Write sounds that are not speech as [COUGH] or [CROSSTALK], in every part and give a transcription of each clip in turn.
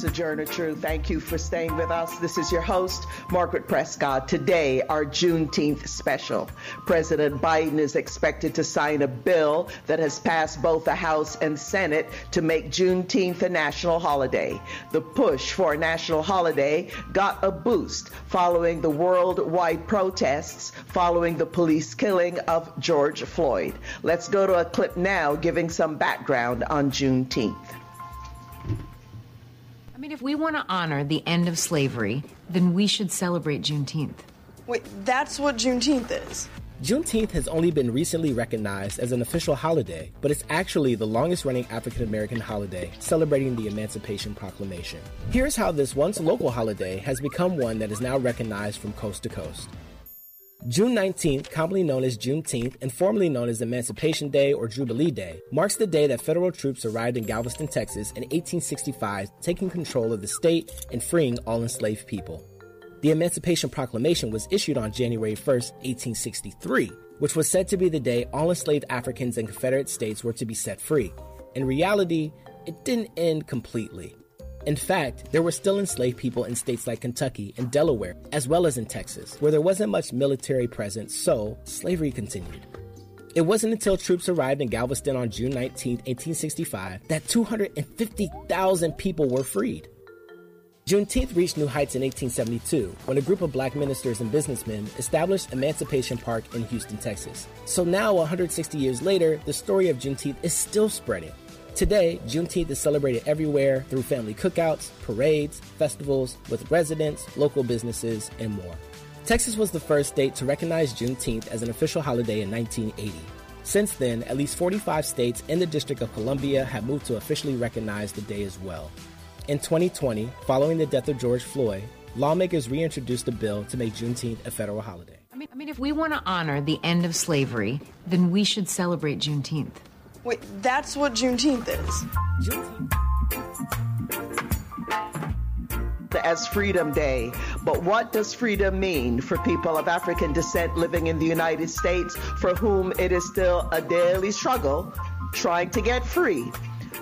Sojourner Truth. Thank you for staying with us. This is your host, Margaret Prescott. Today, our Juneteenth special. President Biden is expected to sign a bill that has passed both the House and Senate to make Juneteenth a national holiday. The push for a national holiday got a boost following the worldwide protests following the police killing of George Floyd. Let's go to a clip now giving some background on Juneteenth. I mean, if we want to honor the end of slavery, then we should celebrate Juneteenth. Wait, that's what Juneteenth is. Juneteenth has only been recently recognized as an official holiday, but it's actually the longest running African American holiday celebrating the Emancipation Proclamation. Here's how this once local holiday has become one that is now recognized from coast to coast. June 19th, commonly known as Juneteenth and formerly known as Emancipation Day or Jubilee Day, marks the day that federal troops arrived in Galveston, Texas in 1865, taking control of the state and freeing all enslaved people. The Emancipation Proclamation was issued on January 1, 1863, which was said to be the day all enslaved Africans in Confederate states were to be set free. In reality, it didn't end completely. In fact, there were still enslaved people in states like Kentucky and Delaware, as well as in Texas, where there wasn't much military presence, so slavery continued. It wasn't until troops arrived in Galveston on June 19, 1865, that 250,000 people were freed. Juneteenth reached new heights in 1872 when a group of black ministers and businessmen established Emancipation Park in Houston, Texas. So now, 160 years later, the story of Juneteenth is still spreading. Today, Juneteenth is celebrated everywhere through family cookouts, parades, festivals, with residents, local businesses, and more. Texas was the first state to recognize Juneteenth as an official holiday in 1980. Since then, at least 45 states and the District of Columbia have moved to officially recognize the day as well. In 2020, following the death of George Floyd, lawmakers reintroduced a bill to make Juneteenth a federal holiday. I mean, I mean, if we want to honor the end of slavery, then we should celebrate Juneteenth. Wait, that's what Juneteenth is. As Freedom Day. But what does freedom mean for people of African descent living in the United States for whom it is still a daily struggle trying to get free?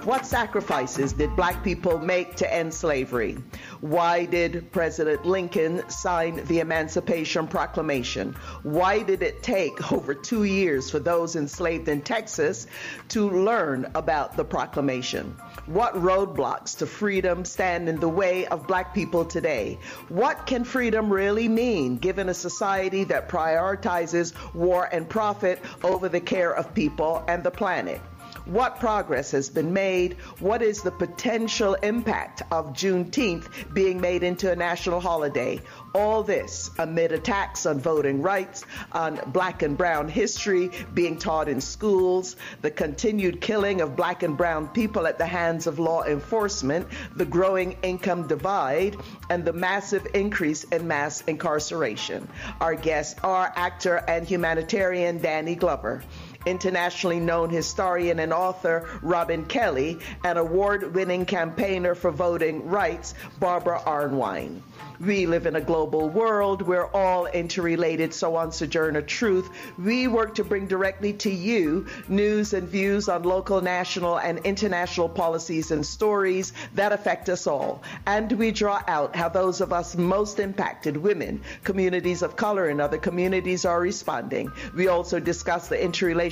What sacrifices did black people make to end slavery? Why did President Lincoln sign the Emancipation Proclamation? Why did it take [LAUGHS] over two years for those enslaved in Texas to learn about the proclamation? What roadblocks to freedom stand in the way of black people today? What can freedom really mean given a society that prioritizes war and profit over the care of people and the planet? What progress has been made? What is the potential impact of Juneteenth being made into a national holiday? All this amid attacks on voting rights, on black and brown history being taught in schools, the continued killing of black and brown people at the hands of law enforcement, the growing income divide, and the massive increase in mass incarceration. Our guests are actor and humanitarian Danny Glover internationally known historian and author Robin Kelley, and award winning campaigner for voting rights Barbara Arnwine. We live in a global world. We're all interrelated. So on Sojourner Truth, we work to bring directly to you news and views on local, national, and international policies and stories that affect us all. And we draw out how those of us most impacted, women, communities of color, and other communities are responding. We also discuss the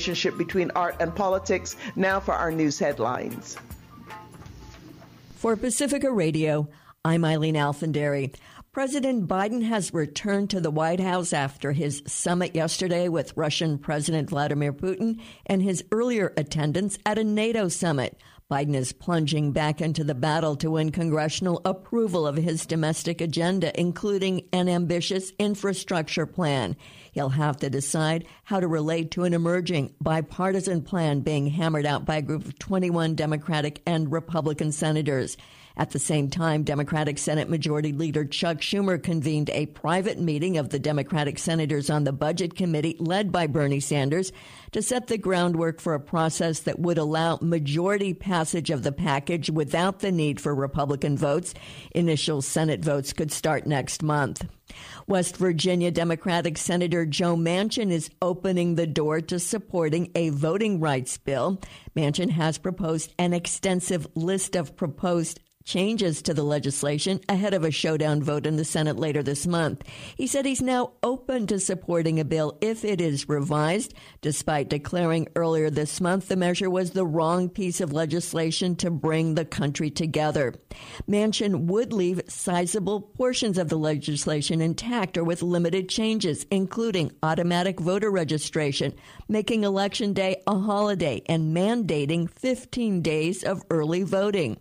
interrelationship between art and politics. Now for our news headlines. For Pacifica Radio, I'm Aileen Alfandary. President Biden has returned to the White House after his summit yesterday with Russian President Vladimir Putin and his earlier attendance at a NATO summit. Biden is plunging back into the battle to win congressional approval of his domestic agenda, including an ambitious infrastructure plan. He'll have to decide how to relate to an emerging bipartisan plan being hammered out by a group of 21 Democratic and Republican senators. At the same time, Democratic Senate Majority Leader Chuck Schumer convened a private meeting of the Democratic senators on the Budget Committee, led by Bernie Sanders, to set the groundwork for a process that would allow majority passage of the package without the need for Republican votes. Initial Senate votes could start next month. West Virginia Democratic Senator Joe Manchin is opening the door to supporting a voting rights bill. Manchin has proposed an extensive list of proposed changes to the legislation ahead of a showdown vote in the Senate later this month. He said he's now open to supporting a bill if it is revised, despite declaring earlier this month the measure was the wrong piece of legislation to bring the country together. Manchin would leave sizable portions of the legislation intact or with limited changes, including automatic voter registration, making Election Day a holiday, and mandating 15 days of early voting.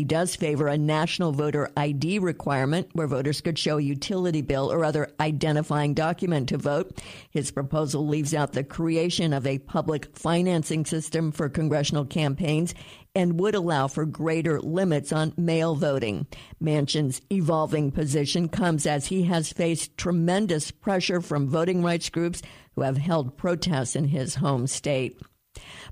He does favor a national voter ID requirement where voters could show a utility bill or other identifying document to vote. His proposal leaves out the creation of a public financing system for congressional campaigns and would allow for greater limits on mail voting. Manchin's evolving position comes as he has faced tremendous pressure from voting rights groups who have held protests in his home state.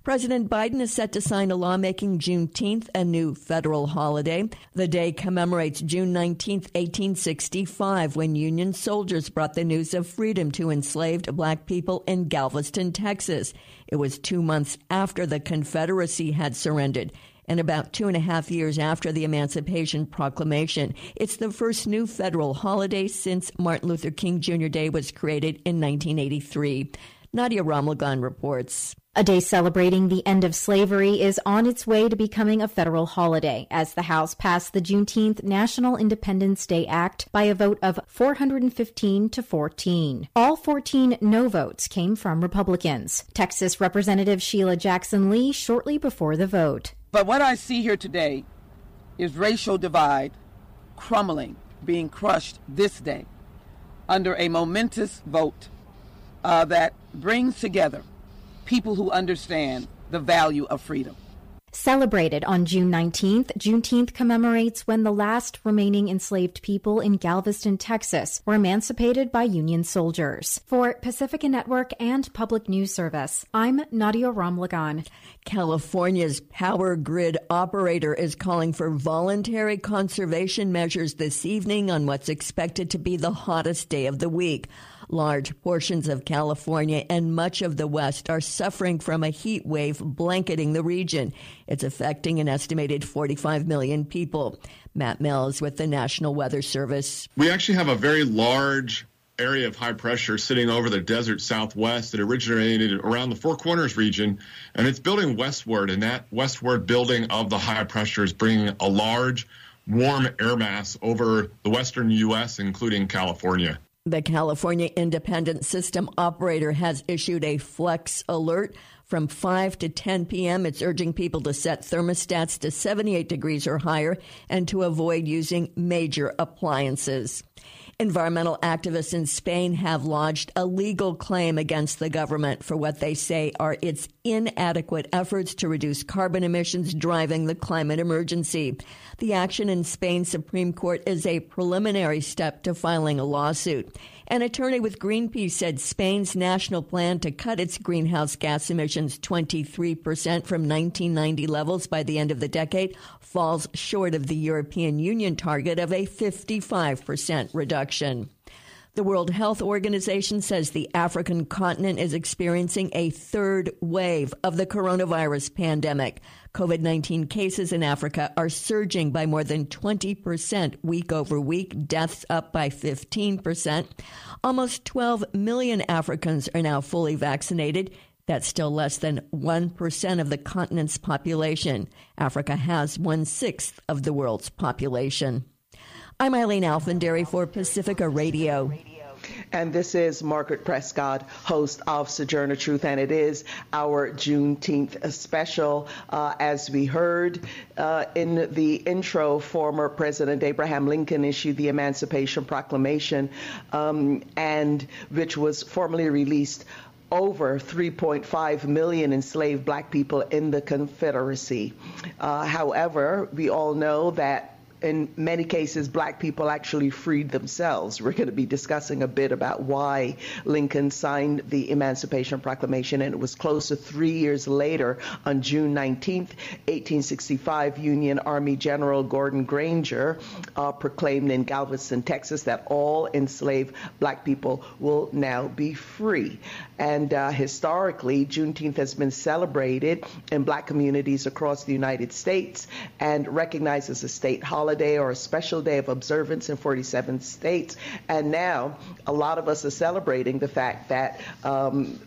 President Biden is set to sign a law making Juneteenth a new federal holiday. The day commemorates June 19, 1865, when Union soldiers brought the news of freedom to enslaved black people in Galveston, Texas. It was two months after the Confederacy had surrendered and about two and a half years after the Emancipation Proclamation. It's the first new federal holiday since Martin Luther King Jr. Day was created in 1983. Nadia Ramlagan reports. A day celebrating the end of slavery is on its way to becoming a federal holiday as the House passed the Juneteenth National Independence Day Act by a vote of 415 to 14. All 14 no votes came from Republicans. Texas Representative Sheila Jackson Lee shortly before the vote. But what I see here today is racial divide crumbling, being crushed this day under a momentous vote uh, that brings together people who understand the value of freedom. Celebrated on June 19th, Juneteenth commemorates when the last remaining enslaved people in Galveston, Texas were emancipated by Union soldiers. For Pacifica Network and Public News Service, I'm Nadia Ramlagan. California's power grid operator is calling for voluntary conservation measures this evening on what's expected to be the hottest day of the week. Large portions of California and much of the West are suffering from a heat wave blanketing the region. It's affecting an estimated 45 million people. Matt Mills with the National Weather Service. We actually have a very large area of high pressure sitting over the desert southwest that originated around the Four Corners region, and it's building westward. And that westward building of the high pressure is bringing a large, warm air mass over the western U.S., including California. The California Independent System Operator has issued a flex alert from 5 to 10 p.m. It's urging people to set thermostats to 78 degrees or higher and to avoid using major appliances. Environmental activists in Spain have lodged a legal claim against the government for what they say are its inadequate efforts to reduce carbon emissions driving the climate emergency. The action in Spain's Supreme Court is a preliminary step to filing a lawsuit. An attorney with Greenpeace said Spain's national plan to cut its greenhouse gas emissions 23% from 1990 levels by the end of the decade falls short of the European Union target of a 55% reduction. The World Health Organization says the African continent is experiencing a third wave of the coronavirus pandemic. COVID 19 cases in Africa are surging by more than 20% week over week, deaths up by 15%. Almost 12 million Africans are now fully vaccinated. That's still less than 1% of the continent's population. Africa has one sixth of the world's population. I'm Aileen Alfandary for Pacifica Radio. And this is Margaret Prescott, host of Sojourner Truth, and it is our Juneteenth special. Uh, as we heard uh, in the intro, former President Abraham Lincoln issued the Emancipation Proclamation, um, and which was formally released over 3.5 million enslaved black people in the Confederacy. Uh, however, we all know that in many cases, black people actually freed themselves. We're going to be discussing a bit about why Lincoln signed the Emancipation Proclamation, and it was close to three years later, on June 19, 1865, Union Army General Gordon Granger uh, proclaimed in Galveston, Texas, that all enslaved black people will now be free. And uh, historically, Juneteenth has been celebrated in black communities across the United States and recognized as a state holiday or a special day of observance in 47 states. And now a lot of us are celebrating the fact that um,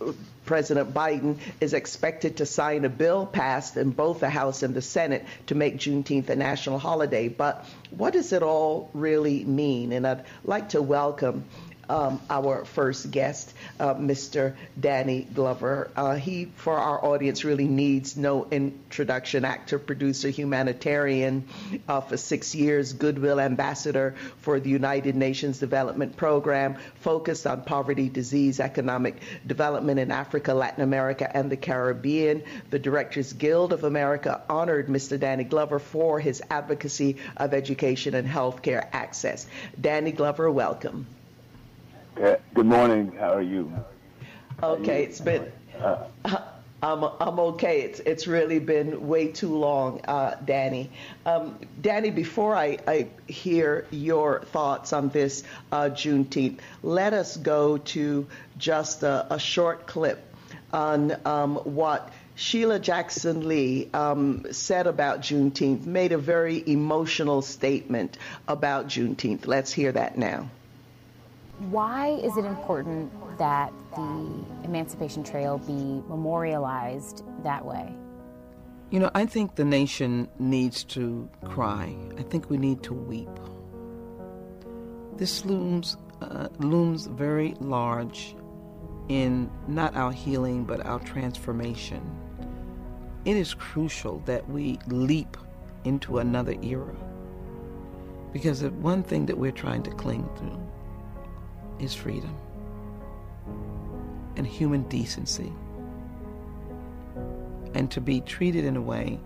President Biden is expected to sign a bill passed in both the House and the Senate to make Juneteenth a national holiday. But what does it all really mean? And I'd like to welcome um, our first guest, uh, Mr. Danny Glover. Uh, he, for our audience, really needs no introduction. Actor, producer, humanitarian uh, for six years, Goodwill Ambassador for the United Nations Development Program, focused on poverty, disease, economic development in Africa, Latin America, and the Caribbean. The Directors Guild of America honored Mr. Danny Glover for his advocacy of education and healthcare access. Danny Glover, welcome. Good morning. How are you? Okay, it's been. Uh, I'm I'm okay. It's it's really been way too long, uh, Danny. Um, Danny, before I, I hear your thoughts on this uh, Juneteenth, let us go to just a, a short clip on um, what Sheila Jackson Lee um, said about Juneteenth. Made a very emotional statement about Juneteenth. Let's hear that now. Why is it important that the Emancipation Trail be memorialized that way? You know, I think the nation needs to cry. I think we need to weep. This looms uh, looms very large in not our healing but our transformation. It is crucial that we leap into another era because the one thing that we're trying to cling to is freedom and human decency, and to be treated in a way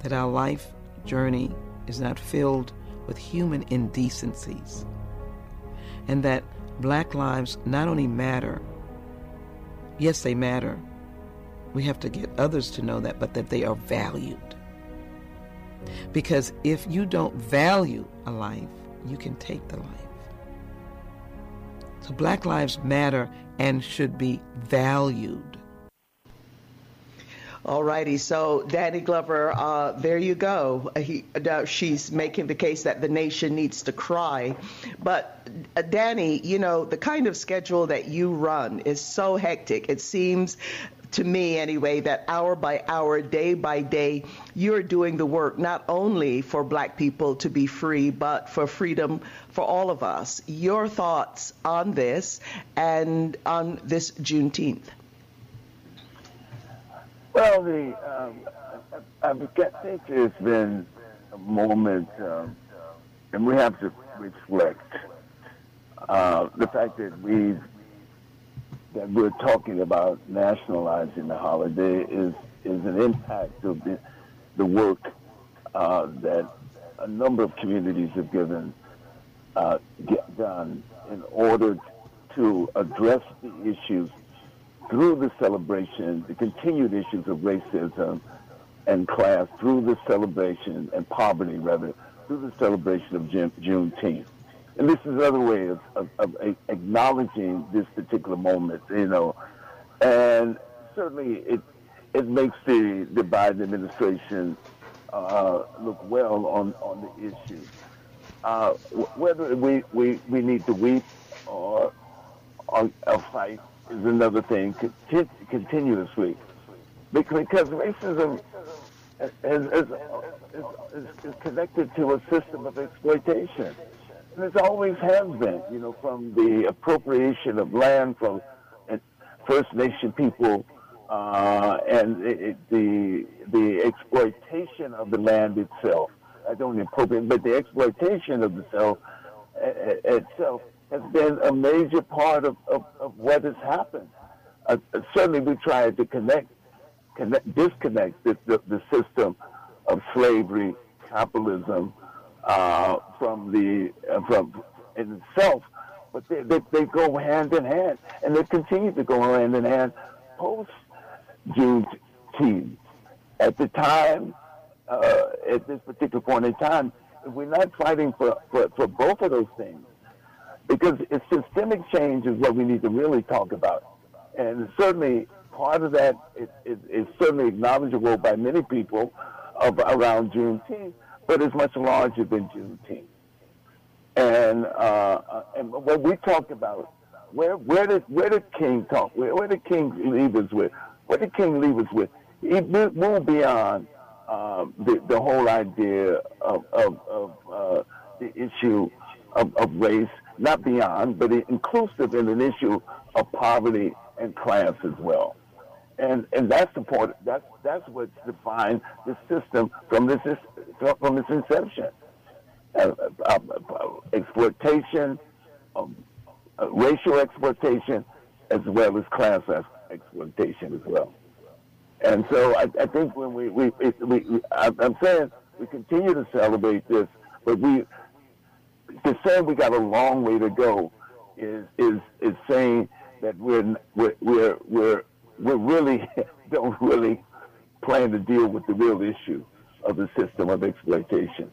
that our life journey is not filled with human indecencies, and that black lives not only matter, yes, they matter. We have to get others to know that, but that they are valued. Because if you don't value a life, you can take the life. Black Lives Matter and should be valued. All righty. So, Danny Glover, uh, there you go. He, uh, she's making the case that the nation needs to cry. But, uh, Danny, you know, the kind of schedule that you run is so hectic. It seems to me anyway, that hour by hour, day by day, you're doing the work not only for black people to be free, but for freedom for all of us. Your thoughts on this and on this Juneteenth? Well, the um, I, I think it's been a moment, um, and we have to reflect uh, the fact that we've that we're talking about nationalizing the holiday is is an impact of the, the work uh, that a number of communities have given uh, get done in order to address the issues through the celebration, the continued issues of racism and class through the celebration and poverty, rather, through the celebration of June, Juneteenth and this is another way of, of, of, acknowledging this particular moment, you know. And certainly it it makes the, the Biden administration uh, look well on, on the issue. Uh, whether we, we, we need to weep or, or, or fight is another thing continuously. Because racism is, is, is, is connected to a system of exploitation. And it always has been, you know, from the appropriation of land from First Nation people uh, and it, the the exploitation of the land itself. I don't appropriate, but the exploitation of the self uh, itself has been a major part of, of, of what has happened. Uh, certainly, we tried to connect, connect disconnect the, the, the system of slavery, capitalism, uh, from the uh, from itself, but they, they, they go hand in hand, and they continue to go hand in hand post Juneteenth. At the time, uh, at this particular point in time, we're not fighting for, for, for both of those things because it's systemic change is what we need to really talk about. And certainly part of that is, is, is certainly acknowledgeable by many people of around Juneteenth, but it's much larger than Juneteenth. And, uh, and what we talked about, where, where did, where did King talk? Where, where did King leave us with? What did King leave us with? He moved beyond um, the, the whole idea of, of, of uh, the issue of, of race, not beyond, but inclusive in an issue of poverty and class as well. And, and that's important. That's, that's what's defined the system from this, from its inception. Uh, uh, uh, exploitation, um, uh, racial exploitation, as well as class exploitation as well. And so I, I think when we, we, we, we, I'm saying we continue to celebrate this, but we, to say we got a long way to go is, is, is saying that we're, we're, we're, we're, we're really, [LAUGHS] don't really plan to deal with the real issue of the system of exploitation.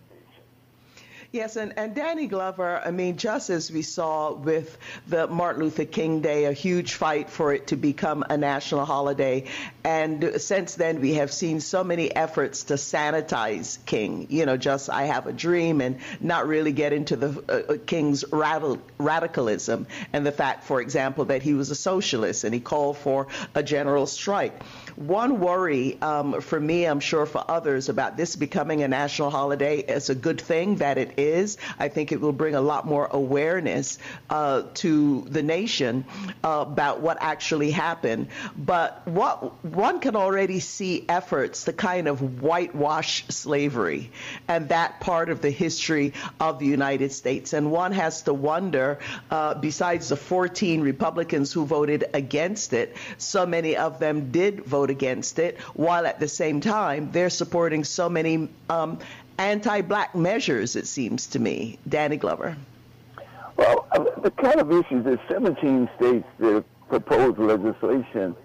Yes, and, and Danny Glover, I mean, just as we saw with the Martin Luther King Day, a huge fight for it to become a national holiday. And since then, we have seen so many efforts to sanitize King. You know, just I have a dream and not really get into the uh, uh King's radical, radicalism and the fact, for example, that he was a socialist and he called for a general strike. One worry um, for me, I'm sure for others, about this becoming a national holiday is a good thing that it is. I think it will bring a lot more awareness uh, to the nation uh, about what actually happened. But what one can already see efforts to kind of whitewash slavery and that part of the history of the United States. And one has to wonder, uh, besides the 14 Republicans who voted against it, so many of them did vote against it, while at the same time they're supporting so many um, anti-black measures, it seems to me. Danny Glover. Well, the kind of issues is 17 states that proposed legislation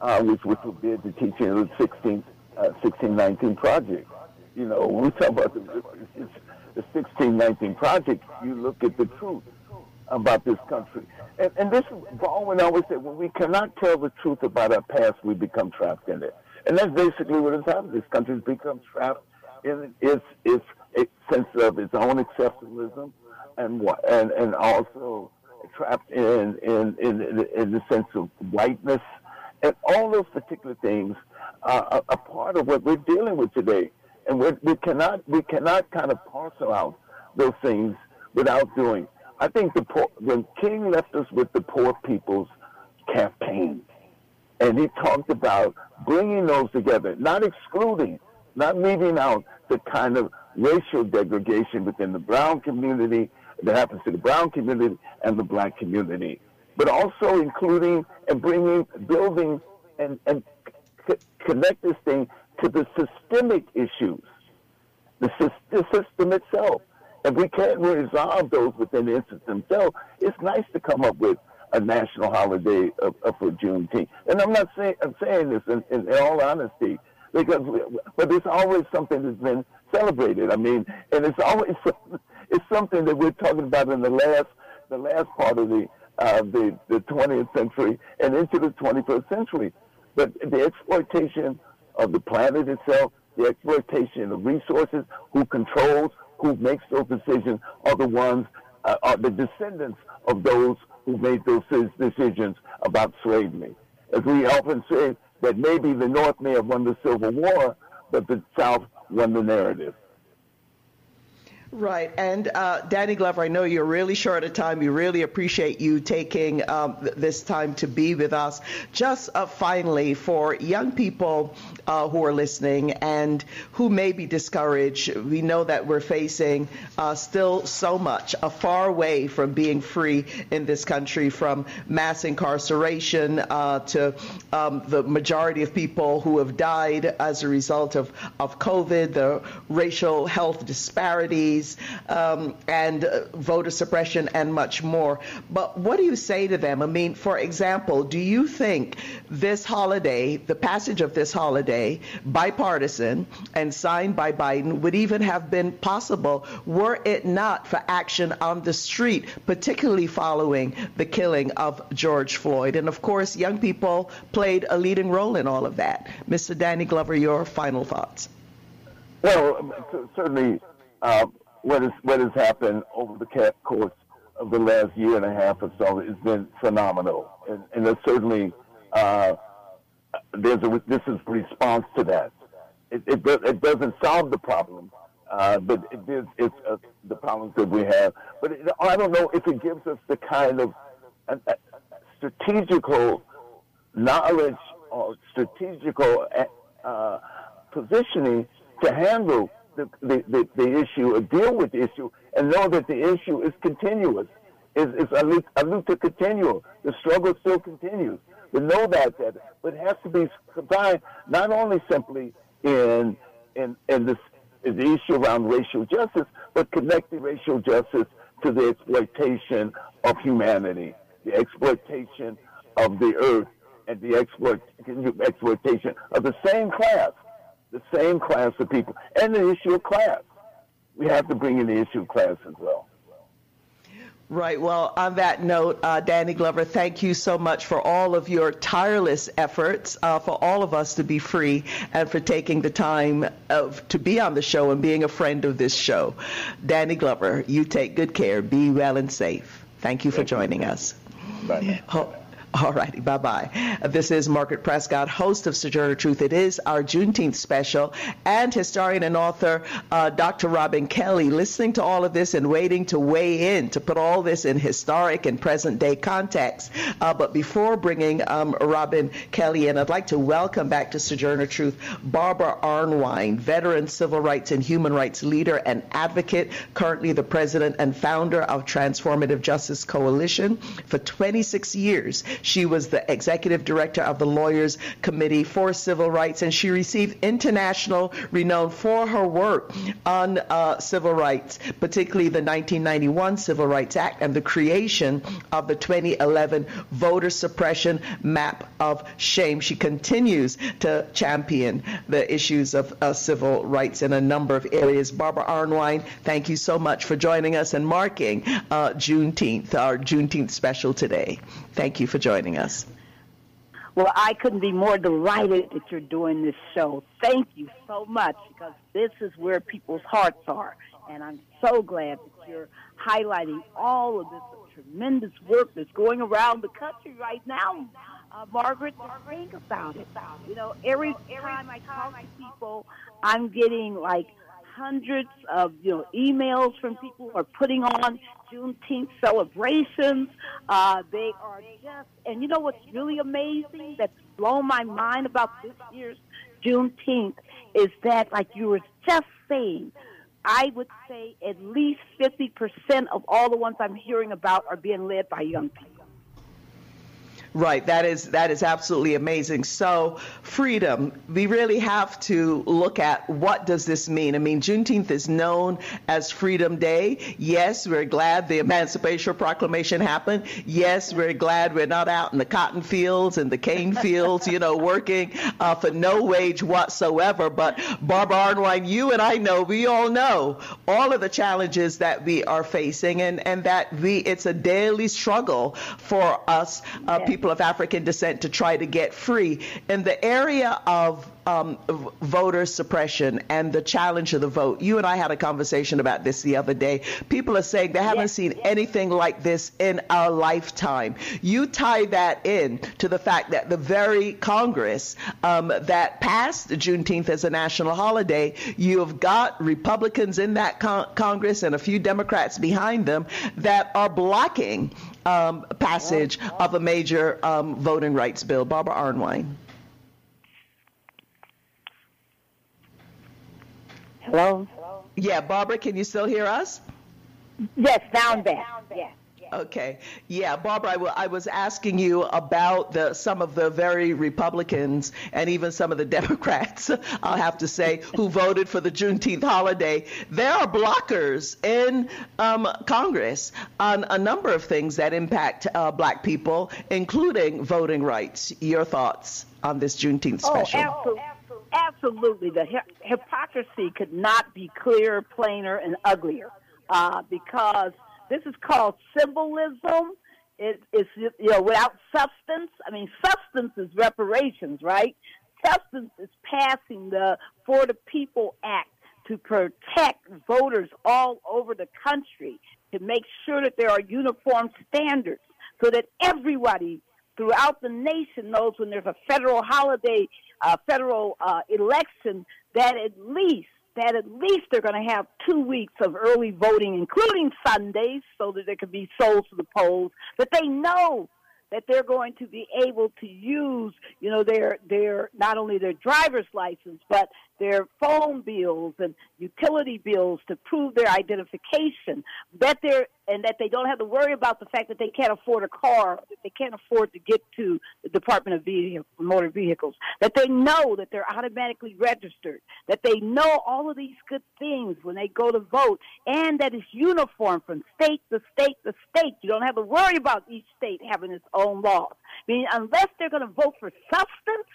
uh, which would forbid the teaching of the 16, uh, 1619 project. You know, when we talk about the, the 1619 project, you look at the truth about this country. And, and this, Baldwin always said, when we cannot tell the truth about our past, we become trapped in it. And that's basically what has happened. This country's become trapped in its its, sense of its own exceptionalism, and and and also trapped in in in, in the sense of whiteness, and all those particular things are a part of what we're dealing with today. And we we cannot we cannot kind of parcel out those things without doing. I think the poor, when King left us with the poor people's campaign, and he talked about bringing those together, not excluding, not leaving out the kind of racial degradation within the brown community that happens to the brown community and the black community, but also including and bringing, building, and, and c- connect this thing to the systemic issues, the, the system itself. If we can't resolve those within the system themselves. It's nice to come up with a national holiday of, of for Juneteenth. And I'm not saying I'm saying this in, in all honesty because but it's always something that's been celebrated. I mean, and it's always [LAUGHS] it's something that we're talking about in the last the last part of the uh, the the 20th century and into the 21st century. But the exploitation of the planet itself, the exploitation of resources, who controls, who makes those decisions, are the ones uh, are the descendants of those who made those decisions about slavery. As we often say, that maybe the North may have won the Civil War, but the South won the narrative. Right. And uh, Danny Glover, I know you're really short of time. We really appreciate you taking um, this time to be with us. Just uh, finally, for young people uh, who are listening and who may be discouraged, we know that we're facing uh, still so much, a far way from being free in this country, from mass incarceration uh, to um, the majority of people who have died as a result of, of COVID, the racial health disparities days um, and uh, voter suppression and much more. But what do you say to them? I mean, for example, do you think this holiday, the passage of this holiday, bipartisan and signed by Biden, would even have been possible were it not for action on the street, particularly following the killing of George Floyd? And of course, young people played a leading role in all of that. Mr. Danny Glover, your final thoughts. Well, certainly, uh, what, is, what has happened over the course of the last year and a half or so has been phenomenal, and, and it's certainly uh, there's a this is response to that. It, it, it doesn't solve the problem, uh, but it is it's uh, the problems that we have. But it, I don't know if it gives us the kind of uh, uh strategical knowledge or strategical uh, positioning to handle the, the, the, the, issue or deal with the issue and know that the issue is continuous. It's, it's a, a luta continua. The struggle still continues. We know that, that, but it has to be combined not only simply in in in this in the issue around racial justice, but connecting racial justice to the exploitation of humanity, the exploitation of the earth, and the exploit, exploitation of the same class the same class of people, and the issue of class. We have to bring in the issue of class as well. Right. Well, on that note, uh, Danny Glover, thank you so much for all of your tireless efforts uh, for all of us to be free and for taking the time of, to be on the show and being a friend of this show. Danny Glover, you take good care. Be well and safe. Thank you for joining us. Bye. [LAUGHS] All righty, bye bye. This is Margaret Prescott, host of Sojourner Truth. It is our Juneteenth special, and historian and author uh, Dr. Robin Kelley listening to all of this and waiting to weigh in to put all this in historic and present day context. Uh, but before bringing um, Robin Kelley in, I'd like to welcome back to Sojourner Truth Barbara Arnwine, veteran civil rights and human rights leader and advocate, currently the president and founder of Transformative Justice Coalition. For 26 years, she was the executive director of the Lawyers Committee for Civil Rights, and she received international renown for her work on uh, civil rights, particularly the 1991 Civil Rights Act and the creation of the 2011 voter suppression map of shame. She continues to champion the issues of uh, civil rights in a number of areas. Barbara Arnwine, thank you so much for joining us and marking uh, Juneteenth, our Juneteenth special today. Thank you for joining us. Well, I couldn't be more delighted that you're doing this show. Thank you so much because this is where people's hearts are. And I'm so glad that you're highlighting all of this tremendous work that's going around the country right now. Uh, Margaret, think about it. You know, every time I talk to people, I'm getting like hundreds of you know emails from people who are putting on Juneteenth celebrations. Uh, they are just, and you know what's really amazing that's blown my mind about this year's Juneteenth is that, like you were just saying, I would say at least 50% of all the ones I'm hearing about are being led by young people. Right. That is that is absolutely amazing. So freedom, we really have to look at what does this mean. I mean, Juneteenth is known as Freedom Day. Yes, we're glad the Emancipation Proclamation happened. Yes, we're glad we're not out in the cotton fields and the cane fields, you know, working uh, for no wage whatsoever. But Barbara Arnwine, you and I know, we all know all of the challenges that we are facing, and and that we it's a daily struggle for us uh, people people of African descent to try to get free. In the area of um, voter suppression and the challenge of the vote. You and I had a conversation about this the other day. People are saying they haven't yes, seen yes. anything like this in our lifetime. You tie that in to the fact that the very Congress um, that passed Juneteenth as a national holiday, you have got Republicans in that con- Congress and a few Democrats behind them that are blocking um, passage of a major um, voting rights bill. Barbara Arnwine. Hello? Yeah, Barbara, can you still hear us? Yes, sound back. Yes. Okay. Yeah, Barbara, I, w- I was asking you about the some of the very Republicans and even some of the [LAUGHS] Democrats, I'll have to say, who voted for the Juneteenth holiday. There are blockers in um, Congress on a number of things that impact uh, black people, including voting rights. Your thoughts on this Juneteenth special? Oh, absolutely. Absolutely. The hi- hypocrisy could not be clearer, plainer, and uglier uh, because this is called symbolism. It is, you know, without substance. I mean, substance is reparations, right? Substance is passing the For the People Act to protect voters all over the country, to make sure that there are uniform standards so that everybody throughout the nation knows when there's a federal holiday, federal uh, election, that at least that at least they're going to have two weeks of early voting, including Sundays, so that there can be souls to the polls. That they know that they're going to be able to use, you know, their their not only their driver's license but their phone bills and utility bills to prove their identification. That they're and that they don't have to worry about the fact that they can't afford a car, that they can't afford to get to the Department of Vehicle, Motor Vehicles. That they know that they're automatically registered. That they know all of these good things when they go to vote, and that it's uniform from state to state to state. You don't have to worry about each state having its own laws. I mean, unless they're going to vote for substance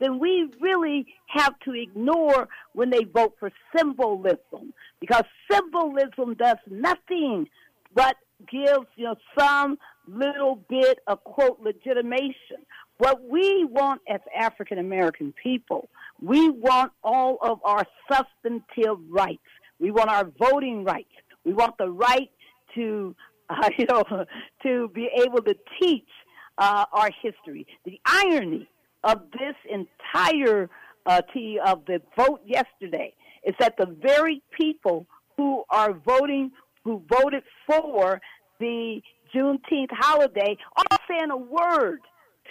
then we really have to ignore when they vote for symbolism because symbolism does nothing but gives you know some little bit of quote legitimation. What we want as African American people, we want all of our substantive rights. We want our voting rights. We want the right to [LAUGHS] uh, you know [LAUGHS] to be able to teach uh, our history. The irony of this entire uh, of the vote yesterday is that the very people who are voting, who voted for the Juneteenth holiday, are saying a word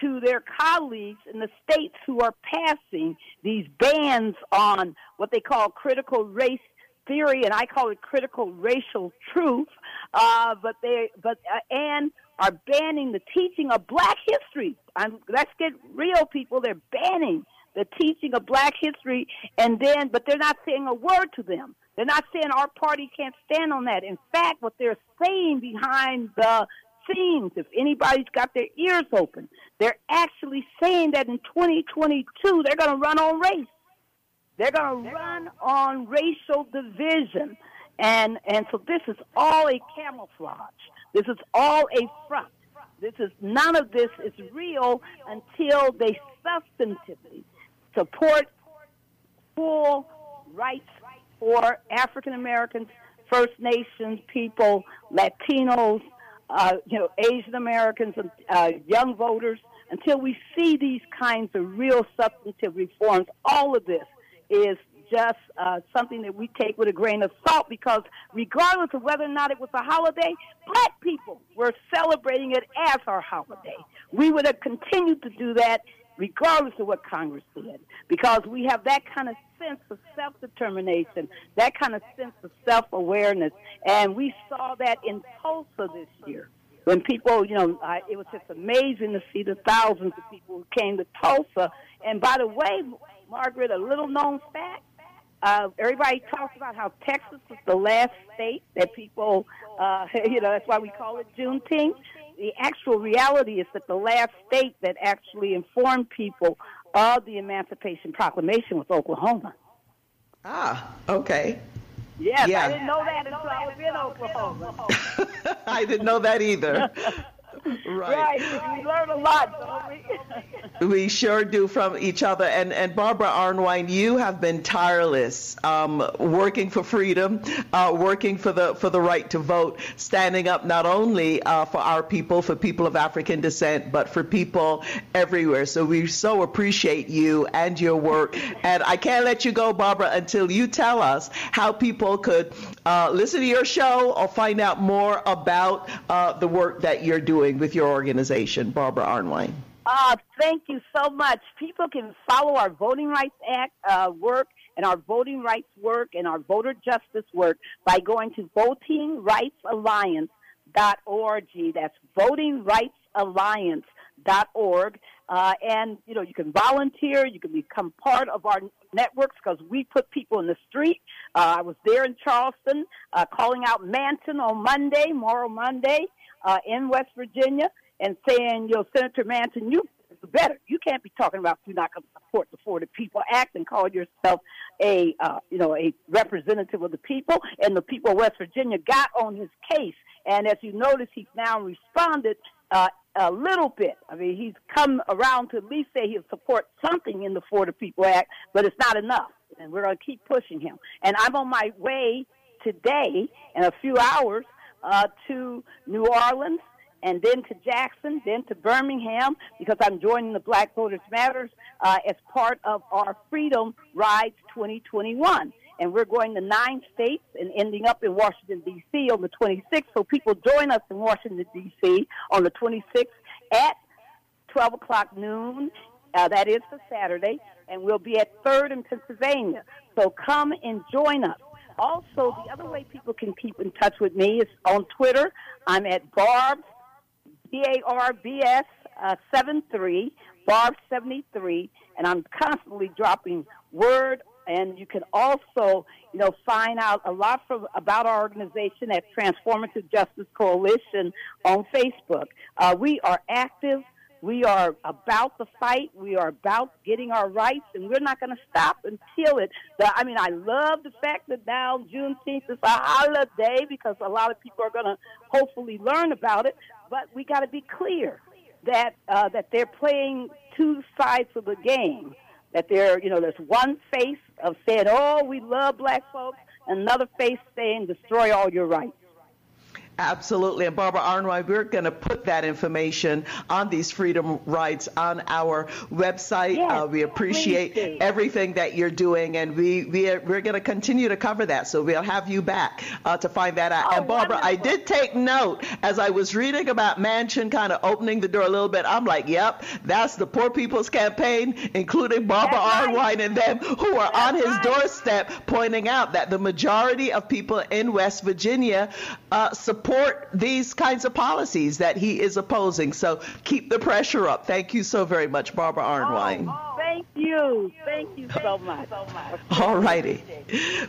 to their colleagues in the states who are passing these bans on what they call critical race theory, and I call it critical racial truth. Uh, but they, but uh, and are banning the teaching of Black history. I'm, let's get real, people. They're banning the teaching of Black history, and then, but they're not saying a word to them. They're not saying our party can't stand on that. In fact, what they're saying behind the scenes, if anybody's got their ears open, they're actually saying that in 2022 they're going to run on race. They're going to run on racial division. And, and so this is all a camouflage. This is all a front. This is none of this is real until they substantively support full rights for African Americans, First Nations people, Latinos, uh, you know, Asian Americans, uh, young voters. Until we see these kinds of real substantive reforms, all of this is just uh, something that we take with a grain of salt because regardless of whether or not it was a holiday, black people were celebrating it as our holiday. We would have continued to do that regardless of what Congress did because we have that kind of sense of self-determination, that kind of sense of self-awareness, and we saw that in Tulsa this year when people, you know, I, it was just amazing to see the thousands of people who came to Tulsa. And by the way, Margaret, a little known fact. Uh, everybody talks about how Texas was the last state that people, uh, [LAUGHS] you know, that's why we call it Juneteenth. The actual reality is that the last state that actually informed people of the Emancipation Proclamation was Oklahoma. Ah, okay. Yes, Yeah. I didn't know that until I was in Oklahoma. [LAUGHS] I didn't know that either. [LAUGHS] right. We learn a lot, we? [LAUGHS] We sure do from each other. And, and Barbara Arnwine, you have been tireless, um, working for freedom, uh, working for the for the right to vote, standing up not only uh, for our people, for people of African descent, but for people everywhere. So we so appreciate you and your work. And I can't let you go, Barbara, until you tell us how people could uh, listen to your show or find out more about uh, the work that you're doing with your organization, Barbara Arnwine. Uh, thank you so much. People can follow our Voting Rights Act uh, work and our voting rights work and our voter justice work by going to votingrights.org. That's votingrightsalliance.org. Uh, and, you know, you can volunteer, you can become part of our networks because we put people in the street. Uh, I was there in Charleston uh, calling out Manchin on Monday, Moral Monday, uh, in West Virginia, and saying, you know, Senator Manchin, you better. You can't be talking about you're not going to support the For the People Act and call yourself a, uh, you know, a representative of the people. And the people of West Virginia got on his case. And as you notice, he's now responded uh, a little bit. I mean, he's come around to at least say he'll support something in the For the People Act, but it's not enough. And we're going to keep pushing him. And I'm on my way today in a few hours uh, to New Orleans and then to Jackson, then to Birmingham, because I'm joining the Black Voters Matters uh, as part of our Freedom Rides 2021. And we're going to nine states and ending up in Washington, D.C. on the 26th. So people join us in Washington, D.C. on the 26th at 12 o'clock noon. Uh, that is for Saturday. And we'll be at 3rd in Pennsylvania. So come and join us. Also, the other way people can keep in touch with me is on Twitter. I'm at Barb's B A R B S uh, seven three Barb seventy three, and I'm constantly dropping word. And you can also, you know, find out a lot from about our organization at Transformative Justice Coalition on Facebook. Uh, we are active. We are about the fight. We are about getting our rights, and we're not going to stop until it. The, I mean, I love the fact that now Juneteenth is a holiday because a lot of people are going to hopefully learn about it. But we got to be clear that uh, that they're playing two sides of the game. That they're, you know, there's one face of saying, "Oh, we love black folks," another face saying, "Destroy all your rights." Absolutely. And Barbara Arnwine, we're going to put that information on these freedom rights on our website. Yes, uh, we appreciate everything that you're doing, and we, we are, we're going to continue to cover that. So we'll have you back uh, to find that out. Oh, and Barbara, I did take note as I was reading about Manchin kind of opening the door a little bit. I'm like, yep, that's the Poor People's Campaign, including Barbara That's right. Arnwine and them, who are on his doorstep pointing out that the majority of people in West Virginia uh, support these kinds of policies that he is opposing. So keep the pressure up. Thank you so very much, Barbara Arnwine. Oh, thank you. Thank you so much. All righty.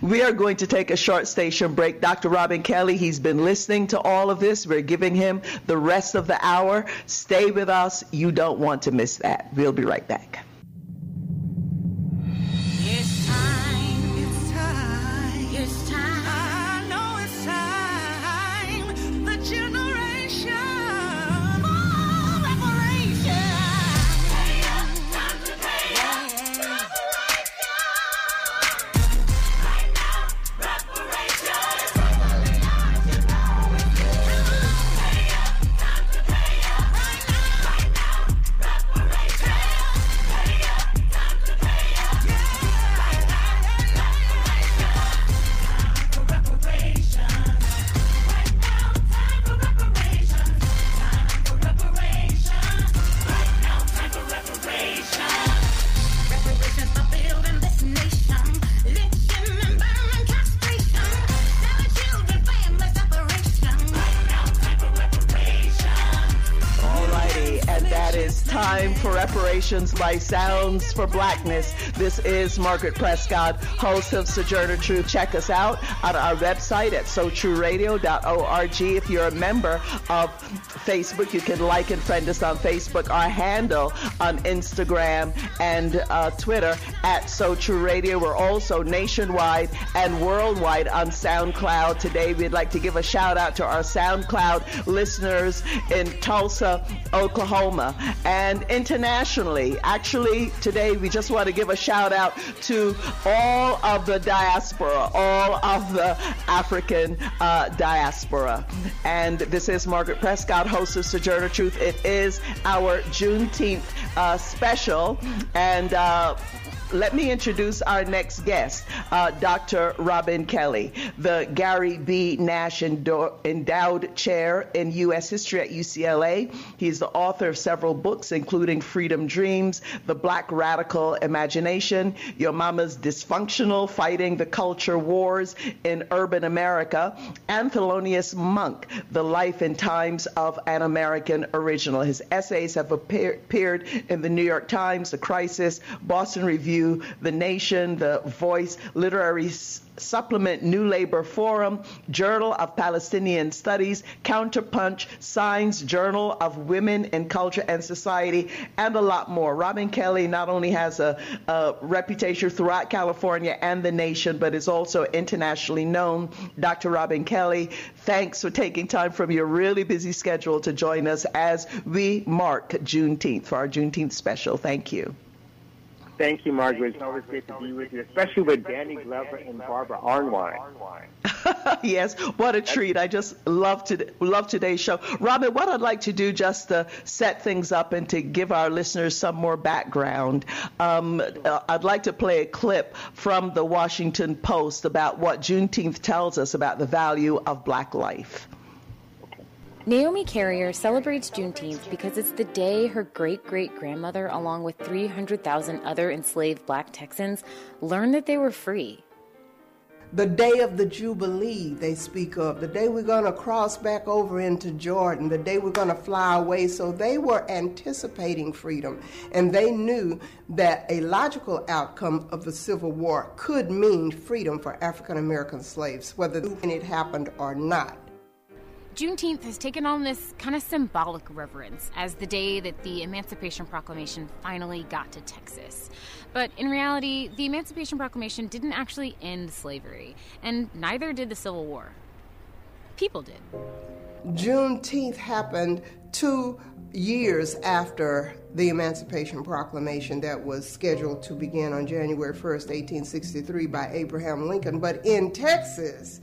We are going to take a short station break. Dr. Robin Kelley, he's been listening to all of this. We're giving him the rest of the hour. Stay with us. You don't want to miss that. We'll be right back. Reparations by Sounds of Blackness. This is Margaret Prescott, host of Sojourner Truth. Check us out on our website at sotrueradio.org. If you're a member of Facebook, you can like and friend us on Facebook. Our handle on Instagram and uh, Twitter at So True Radio. We're also nationwide and worldwide on SoundCloud. Today, we'd like to give a shout out to our SoundCloud listeners in Tulsa, Oklahoma, and internationally. Actually, today we just want to give a shout out to all of the diaspora, all of the African uh, diaspora. And this is Margaret Prescott, host of Sojourner Truth. It is our Juneteenth uh, special, and uh, let me introduce our next guest, uh, Dr. Robin Kelley, the Gary B. Nash Endowed Chair in U.S. History at UCLA. He's the author of several books, including Freedom Dreams, The Black Radical Imagination, Your Mama's Dysfunctional, Fighting the Culture Wars in Urban America, and Thelonious Monk, The Life and Times of an American Original. His essays have appear- appeared in the New York Times, The Crisis, Boston Review, The Nation, The Voice, Literary Supplement, New Labor Forum, Journal of Palestinian Studies, Counterpunch, Signs, Journal of Women in Culture and Society, and a lot more. Robin Kelley not only has a, a reputation throughout California and the nation, but is also internationally known. Dr. Robin Kelley, thanks for taking time from your really busy schedule to join us as we mark Juneteenth for our Juneteenth special. Thank you. Thank you, Margaret. It's always great to be with you, especially with Danny Glover and Barbara Arnwine. [LAUGHS] yes, what a treat. I just love to love today's show. Robin, what I'd like to do just to set things up and to give our listeners some more background, um, uh, I'd like to play a clip from the Washington Post about what Juneteenth tells us about the value of black life. Naomi Carrier celebrates Juneteenth because it's the day her great great grandmother, along with 300,000 other enslaved black Texans, learned that they were free. The day of the Jubilee, they speak of, the day we're going to cross back over into Jordan, the day we're going to fly away. So they were anticipating freedom, and they knew that a logical outcome of the Civil War could mean freedom for African American slaves, whether it happened or not. Juneteenth has taken on this kind of symbolic reverence as the day that the Emancipation Proclamation finally got to Texas. But in reality, the Emancipation Proclamation didn't actually end slavery, and neither did the Civil War. People did. Juneteenth happened two years after the Emancipation Proclamation that was scheduled to begin on January 1st, 1863, by Abraham Lincoln. But in Texas,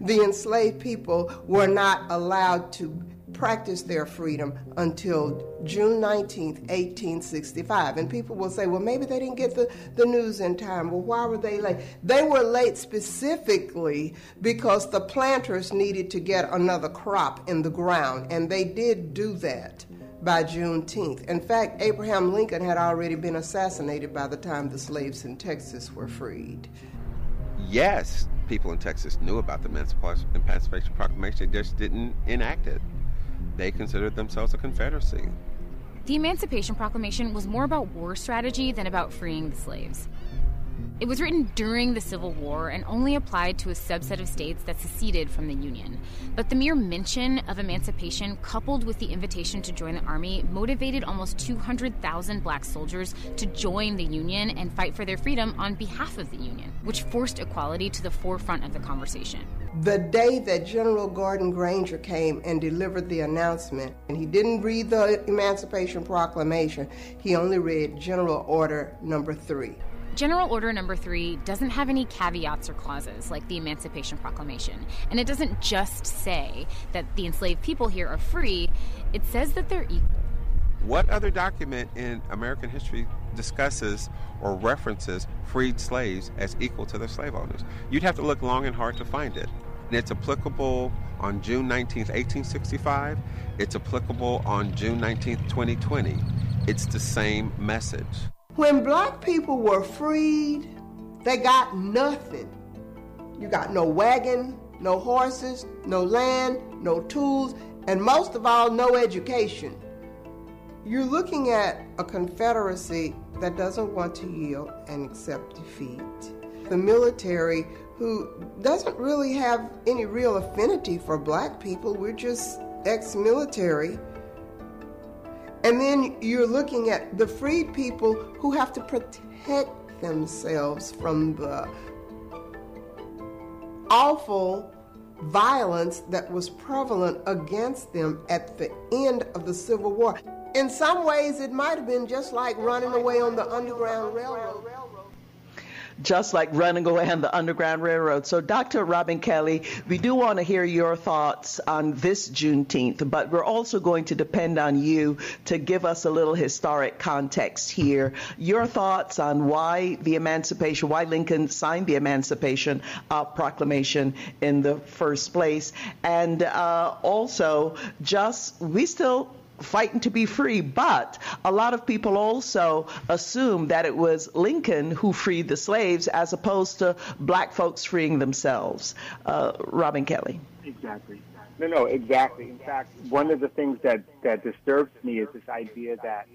the enslaved people were not allowed to practice their freedom until June 19th, 1865. And people will say, well, maybe they didn't get the, the news in time. Well, why were they late? They were late specifically because the planters needed to get another crop in the ground, and they did do that by Juneteenth. In fact, Abraham Lincoln had already been assassinated by the time the slaves in Texas were freed. Yes, people in Texas knew about the Emancipation Proclamation, they just didn't enact it. They considered themselves a confederacy. The Emancipation Proclamation was more about war strategy than about freeing the slaves. It was written during the Civil War and only applied to a subset of states that seceded from the Union. But the mere mention of emancipation, coupled with the invitation to join the Army, motivated almost 200,000 black soldiers to join the Union and fight for their freedom on behalf of the Union, which forced equality to the forefront of the conversation. The day that General Gordon Granger came and delivered the announcement, and he didn't read the Emancipation Proclamation, he only read General Order Number Three. General Order Number 3 doesn't have any caveats or clauses like the Emancipation Proclamation. And it doesn't just say that the enslaved people here are free, it says that they're equal. What other document in American history discusses or references freed slaves as equal to their slave owners? You'd have to look long and hard to find it. And it's applicable on June 19, 1865. It's applicable on June 19, 2020. It's the same message. When black people were freed, they got nothing. You got no wagon, no horses, no land, no tools, and most of all, no education. You're looking at a confederacy that doesn't want to yield and accept defeat. The military, who doesn't really have any real affinity for black people, we're just ex military. And then you're looking at the freed people who have to protect themselves from the awful violence that was prevalent against them at the end of the Civil War. In some ways, it might have been just like running away on the Underground Railroad. Just like running away on the Underground Railroad. So, Dr. Robin Kelley, we do want to hear your thoughts on this Juneteenth, but we're also going to depend on you to give us a little historic context here. Your thoughts on why the emancipation, why Lincoln signed the Emancipation uh, Proclamation in the first place, and uh, also just we still fighting to be free, but a lot of people also assume that it was Lincoln who freed the slaves as opposed to black folks freeing themselves. Uh, Robin Kelley. Exactly. No, no, exactly. In fact, one of the things that, that disturbs me is this idea that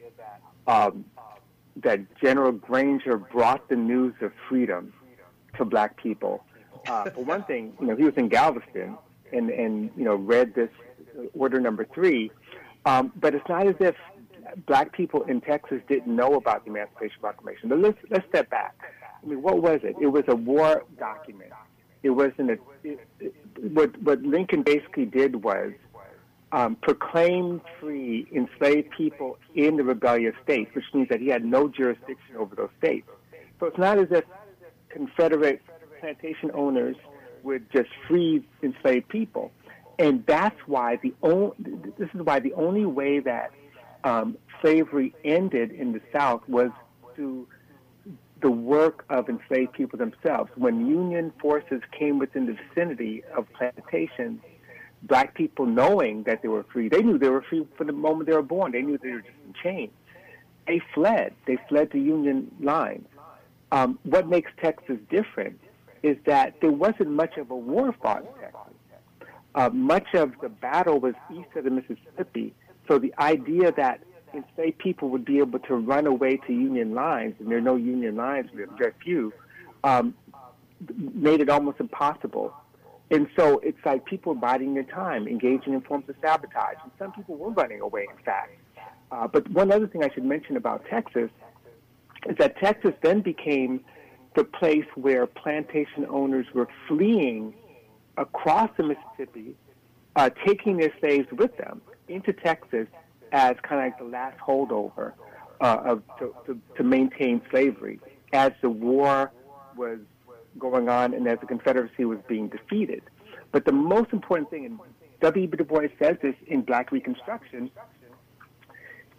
um, that General Granger brought the news of freedom to black people. Uh, for one thing, you know, he was in Galveston and, and you know, read this order number three, um, but it's not as if black people in Texas didn't know about the Emancipation Proclamation. But let's, let's step back. I mean, what was it? It was a war document. It wasn't a, it, it, what, what Lincoln basically did was um, proclaim free enslaved people in the rebellious states, which means that he had no jurisdiction over those states. So it's not as if Confederate plantation owners would just free enslaved people, and that's why the only this is why the only way that um, slavery ended in the South was through the work of enslaved people themselves. When Union forces came within the vicinity of plantations, black people knowing that they were free, they knew they were free from the moment they were born. They knew they were just in chains. They fled. They fled to Union lines. Um, what makes Texas different is that there wasn't much of a war fought in Texas. Uh, much of the battle was east of the Mississippi. So the idea that enslaved people would be able to run away to Union lines, and there are no Union lines, very few, um, made it almost impossible. And so it's like people biding their time, engaging in forms of sabotage. And some people were running away, in fact. Uh, but one other thing I should mention about Texas is that Texas then became the place where plantation owners were fleeing across the Mississippi, uh, taking their slaves with them into Texas as kind of like the last holdover uh, of, to, to, to maintain slavery as the war was going on and as the Confederacy was being defeated. But the most important thing, and W. Du Bois says this in Black Reconstruction,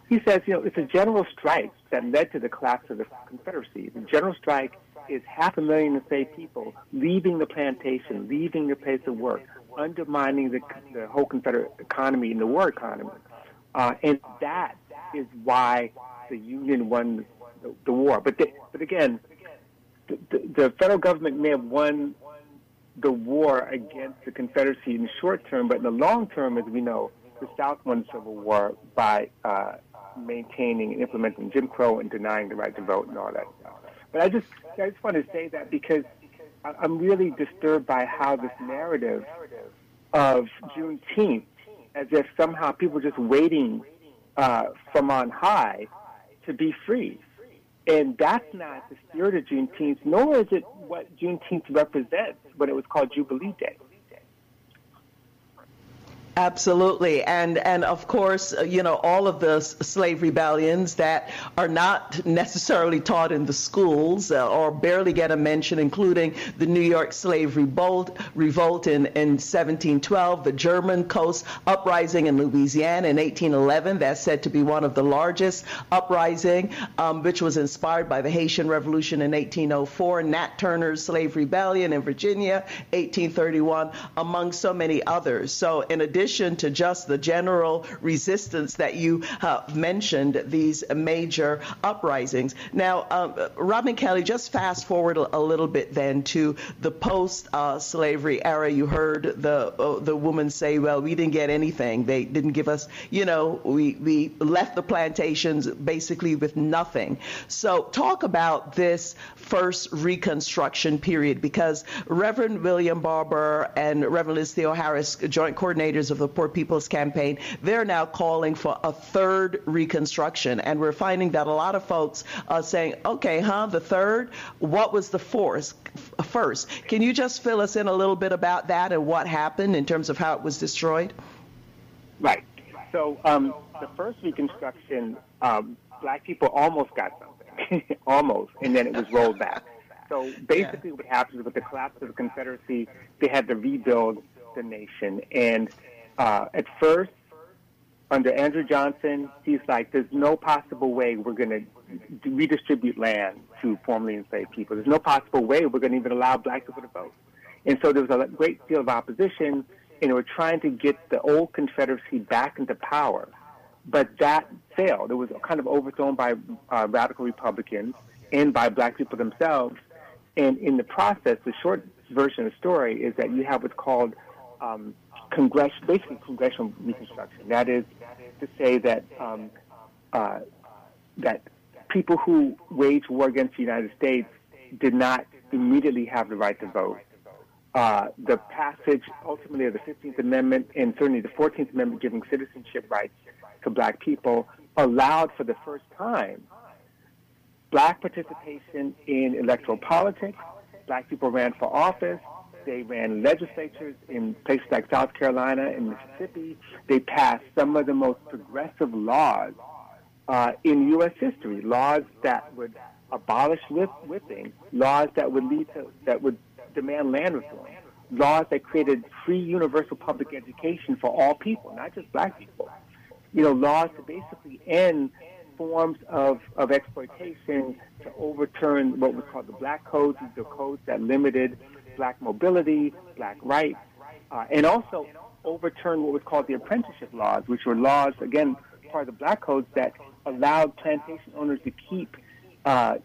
he says, you know, it's a general strike that led to the collapse of the Confederacy. The general strike is half a million enslaved people leaving the plantation, leaving their place of work, undermining the, the whole Confederate economy and the war economy. Uh, and that is why the Union won the, the war. But, but again, the, the, the federal government may have won the war against the Confederacy in the short term, but in the long term, as we know, the South won the Civil War by uh, maintaining and implementing Jim Crow and denying the right to vote and all that. But I just, I just want to say that because I'm really disturbed by how this narrative of Juneteenth, as if somehow people just waiting uh, from on high to be free. And that's not the spirit of Juneteenth, nor is it what Juneteenth represents when it was called Jubilee Day. Absolutely, and and of course, uh, you know all of the slave rebellions that are not necessarily taught in the schools uh, or barely get a mention, including the New York slave revolt, revolt in, in 1712, the German Coast uprising in Louisiana in 1811. That's said to be one of the largest uprising, um, which was inspired by the Haitian Revolution in 1804, Nat Turner's slave rebellion in Virginia, 1831, among so many others. So, in addition to just the general resistance that you uh, mentioned, these major uprisings. Now, um, Robin Kelley, just fast forward a, little bit then to the post-slavery era. You heard the uh, the woman say, "Well, we didn't get anything. They didn't give us. You know, we we left the plantations basically with nothing." So, talk about this first Reconstruction period because Reverend William Barber and Reverend Liz Theoharis, joint coordinators of the Poor People's Campaign, they're now calling for a third Reconstruction, and we're finding that a lot of folks are saying, "Okay, huh? The third? What was the fourth? First, can you just fill us in a little bit about that and what happened in terms of how it was destroyed?" Right. So um, the first Reconstruction, um, black people almost got something, [LAUGHS] almost, and then it was rolled back. So basically, what happens with the collapse of the Confederacy, they had to rebuild the nation. And uh, at first, under Andrew Johnson, he's like, there's no possible way we're going to redistribute land to formerly enslaved people. There's no possible way we're going to even allow black people to vote. And so there was a great deal of opposition, and were trying to get the old Confederacy back into power. But that failed. It was kind of overthrown by uh, radical Republicans and by black people themselves. And in the process, the short version of the story is that you have what's called um, congress, basically congressional reconstruction. That is to say that um, uh, that people who waged war against the United States did not immediately have the right to vote. Uh, the passage ultimately of the 15th Amendment and certainly the 14th Amendment giving citizenship rights to black people allowed for the first time black participation in electoral politics. Black people ran for office. They ran legislatures in places like South Carolina and Mississippi. They passed some of the most progressive laws uh, in U.S. history, laws that would abolish whip, whipping, laws that would lead to that would demand land reform, laws that created free universal public education for all people, not just black people. You know, laws to basically end forms of, of exploitation, to overturn what was called the black codes, the codes that limited black mobility, black rights, uh, and also overturn what was called the apprenticeship laws, which were laws, again, part of the black codes that allowed plantation owners to keep uh,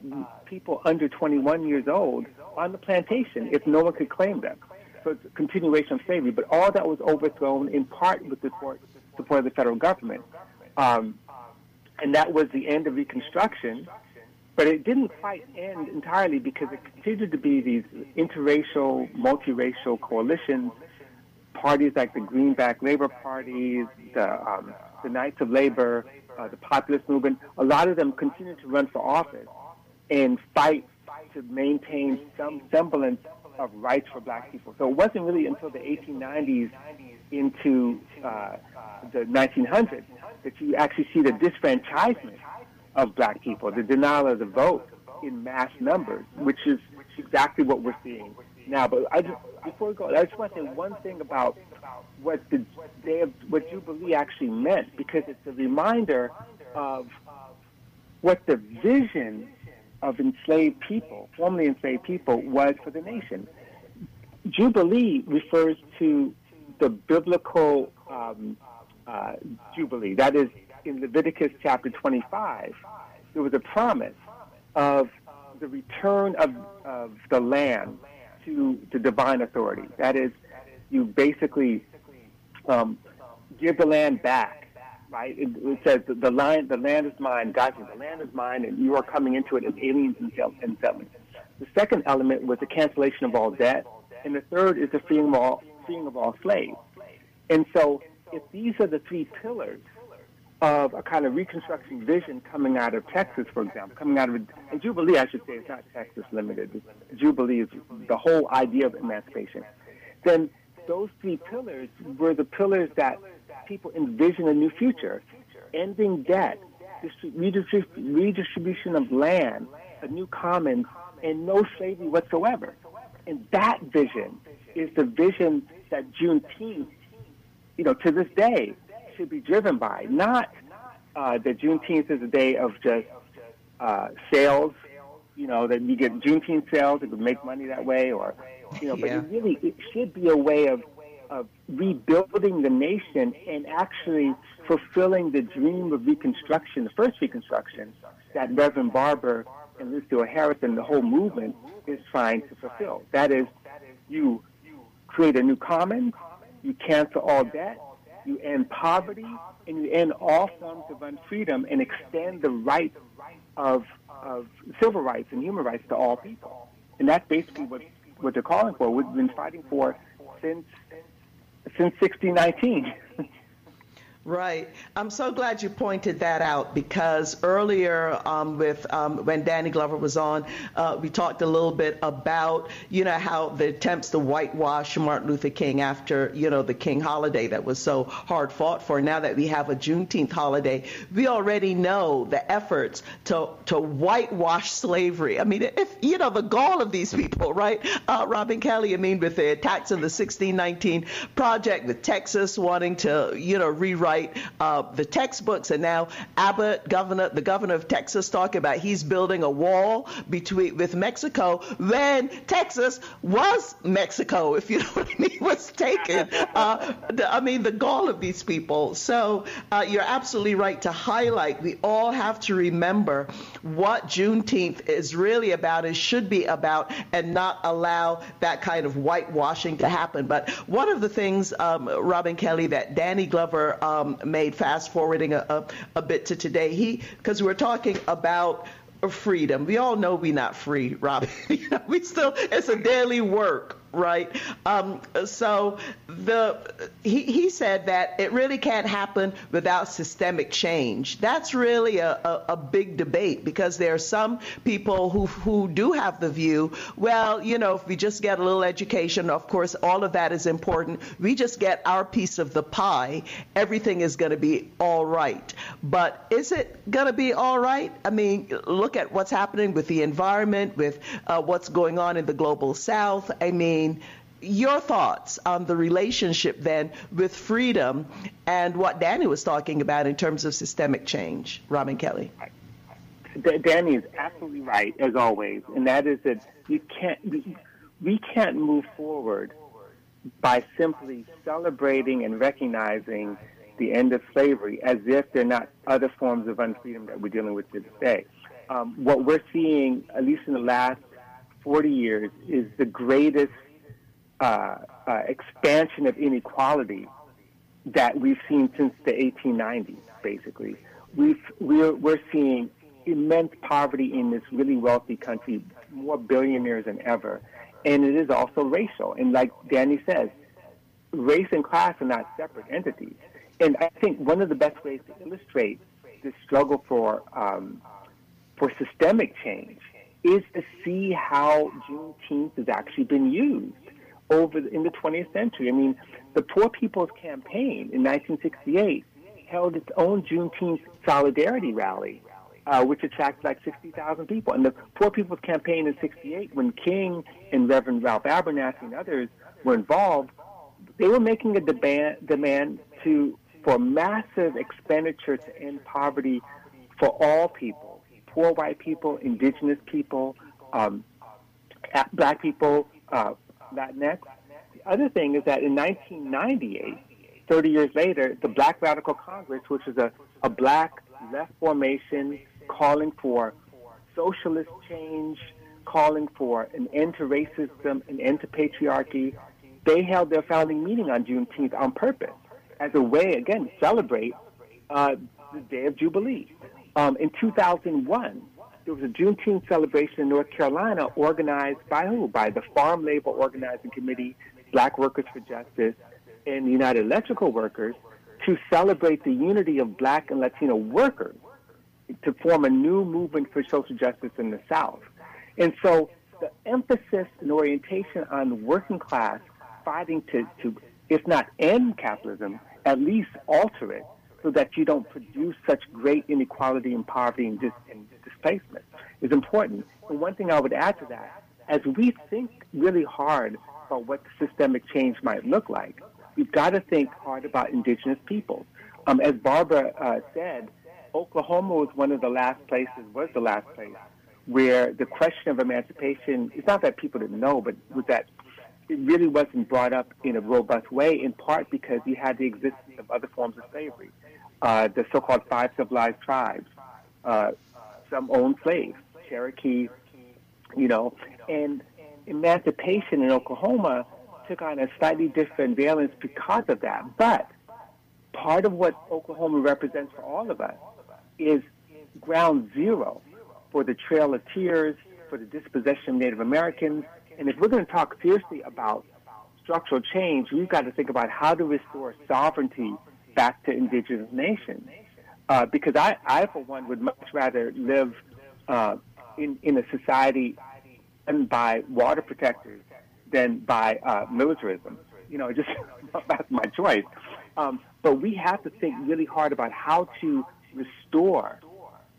people under 21 years old on the plantation if no one could claim them. So it's a continuation of slavery. But all that was overthrown in part with the support, support of the federal government. Um, and that was the end of Reconstruction. But it didn't quite end entirely because it continued to be these interracial, multiracial coalitions, parties like the Greenback Labor Party, the, um, the Knights of Labor, uh, the populist movement. A lot of them continued to run for office and fight to maintain some semblance of rights for black people. So it wasn't really until the 1890s into uh, the 1900s that you actually see the disfranchisement of black people, the denial of the vote in mass numbers, which is exactly what we're seeing now. But I just before we go, I just want to say one thing about what the day of what Jubilee actually meant, because it's a reminder of what the vision of enslaved people, formerly enslaved people, was for the nation. Jubilee refers to the biblical um, uh, Jubilee. That is in Leviticus chapter 25. There was a promise of the return of, of the land to the divine authority. That is, you basically um, give the land back, right? It, it says the, the land, the land is mine. God says the land is mine, and you are coming into it as aliens and and settlers. The second element was the cancellation of all debt, and the third is the freeing of all, freeing of all slaves. And so, if these are the three pillars of a kind of reconstruction vision coming out of Texas, for example, coming out of and Jubilee, I should say, it's not Texas limited. Jubilee is the whole idea of emancipation. Then those three pillars were the pillars that people envision a new future, ending debt, redistrib- redistribution of land, a new commons, and no slavery whatsoever. And that vision is the vision that Juneteenth, you know, to this day, should be driven by. Not uh, that Juneteenth is a day of just uh, sales, you know, that you get Juneteenth sales, it would make money that way, or, you know, but Yeah. it really it should be a way of, of rebuilding the nation and actually fulfilling the dream of Reconstruction, the first Reconstruction, that Reverend Barber and Liz Theoharis, the whole movement, is trying to fulfill. That is, you create a new commons, you cancel all debt, you end poverty, and you end all forms of unfreedom and extend the rights of, of civil rights and human rights to all people. And that's basically what, what they're calling for. We've been fighting for since since 1619. [LAUGHS] Right. I'm so glad you pointed that out because earlier, um, with um, when Danny Glover was on, uh, we talked a little bit about you know how the attempts to whitewash Martin Luther King after you know the King holiday that was so hard fought for. Now that we have a Juneteenth holiday, we already know the efforts to to whitewash slavery. I mean, if you know the gall of these people, right? Uh, Robin Kelley. I mean, with the attacks on the 1619 Project, with Texas wanting to you know rewrite uh, the textbooks, and now Abbott, governor, the governor of Texas, talking about he's building a wall between with Mexico. When Texas was Mexico, [LAUGHS] if you know what I mean, was taken. Uh, I mean, the gall of these people. So uh, you're absolutely right to highlight. We all have to remember what Juneteenth is really about, and should be about, and not allow that kind of whitewashing to happen. But one of the things, um, Robin Kelley, that Danny Glover um, made fast forwarding a, a, a bit to today, he because we're talking about freedom. We all know we're not free, Robin. [LAUGHS] you know, we still it's a daily work, right? Um, so the he, he said that it really can't happen without systemic change. That's really a, a, a big debate because there are some people who who do have the view, well, you know, if we just get a little education, of course, all of that is important. We just get our piece of the pie, everything is going to be all right. But is it going to be all right? I mean, look at what's happening with the environment, with uh, what's going on in the global south. I mean, your thoughts on the relationship then with freedom and what Danny was talking about in terms of systemic change, Robin Kelley. Danny is absolutely right, as always, and that is that you can't we, can't move forward by simply celebrating and recognizing the end of slavery as if there are not other forms of unfreedom that we're dealing with today. Um, what we're seeing, at least in the last 40 years, is the greatest uh, uh, expansion of inequality that we've seen since the 1890s, basically. We've, we're, we're seeing immense poverty in this really wealthy country, more billionaires than ever. And it is also racial. And like Danny says, race and class are not separate entities. And I think one of the best ways to illustrate this struggle for, um, for systemic change is to see how Juneteenth has actually been used over in the 20th century. I mean, the Poor People's Campaign in 1968 held its own Juneteenth solidarity rally, uh, which attracted like 60,000 people. And the Poor People's Campaign in 68, when King and Reverend Ralph Abernathy and others were involved, they were making a demand, demand to for massive expenditure to end poverty for all people, poor white people, indigenous people, um, black people, uh, Latinx. The other thing is that in 1998, 30 years later, the Black Radical Congress, which is a, a black left formation calling for socialist change, calling for an end to racism, an end to patriarchy, they held their founding meeting on Juneteenth on purpose as a way, again, to celebrate uh, the Day of Jubilee. Um, in 2001, there was a Juneteenth celebration in North Carolina organized by who? By the Farm Labor Organizing Committee, Black Workers for Justice, and United Electrical Workers to celebrate the unity of black and Latino workers to form a new movement for social justice in the South. And so the emphasis and orientation on working class fighting to, to if not end capitalism, at least alter it so that you don't produce such great inequality and poverty and, dis- and displacement is important. And one thing I would add to that, as we think really hard about what systemic change might look like, we've got to think hard about indigenous peoples. Um, as Barbara uh, said, Oklahoma was one of the last places, was the last place where the question of emancipation, it's not that people didn't know, but was that it really wasn't brought up in a robust way, in part because you had the existence of other forms of slavery. Uh, the so-called five civilized tribes, uh, some owned slaves, Cherokee, you know, and emancipation in Oklahoma took on a slightly different valence because of that. But part of what Oklahoma represents for all of us is ground zero for the Trail of Tears, for the dispossession of Native Americans. And if we're going to talk seriously about structural change, we've got to think about how to restore sovereignty back to indigenous nations. Uh, because I, I, for one, would much rather live uh, in, in a society and by water protectors than by uh, militarism. You know, [LAUGHS] just that's my choice. Um, but we have to think really hard about how to restore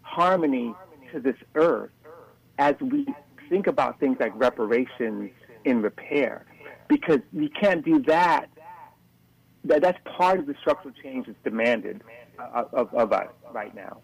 harmony to this earth as we think about things like reparations and repair. Because we can't do that. That that's part of the structural change that's demanded uh, of, of us right now.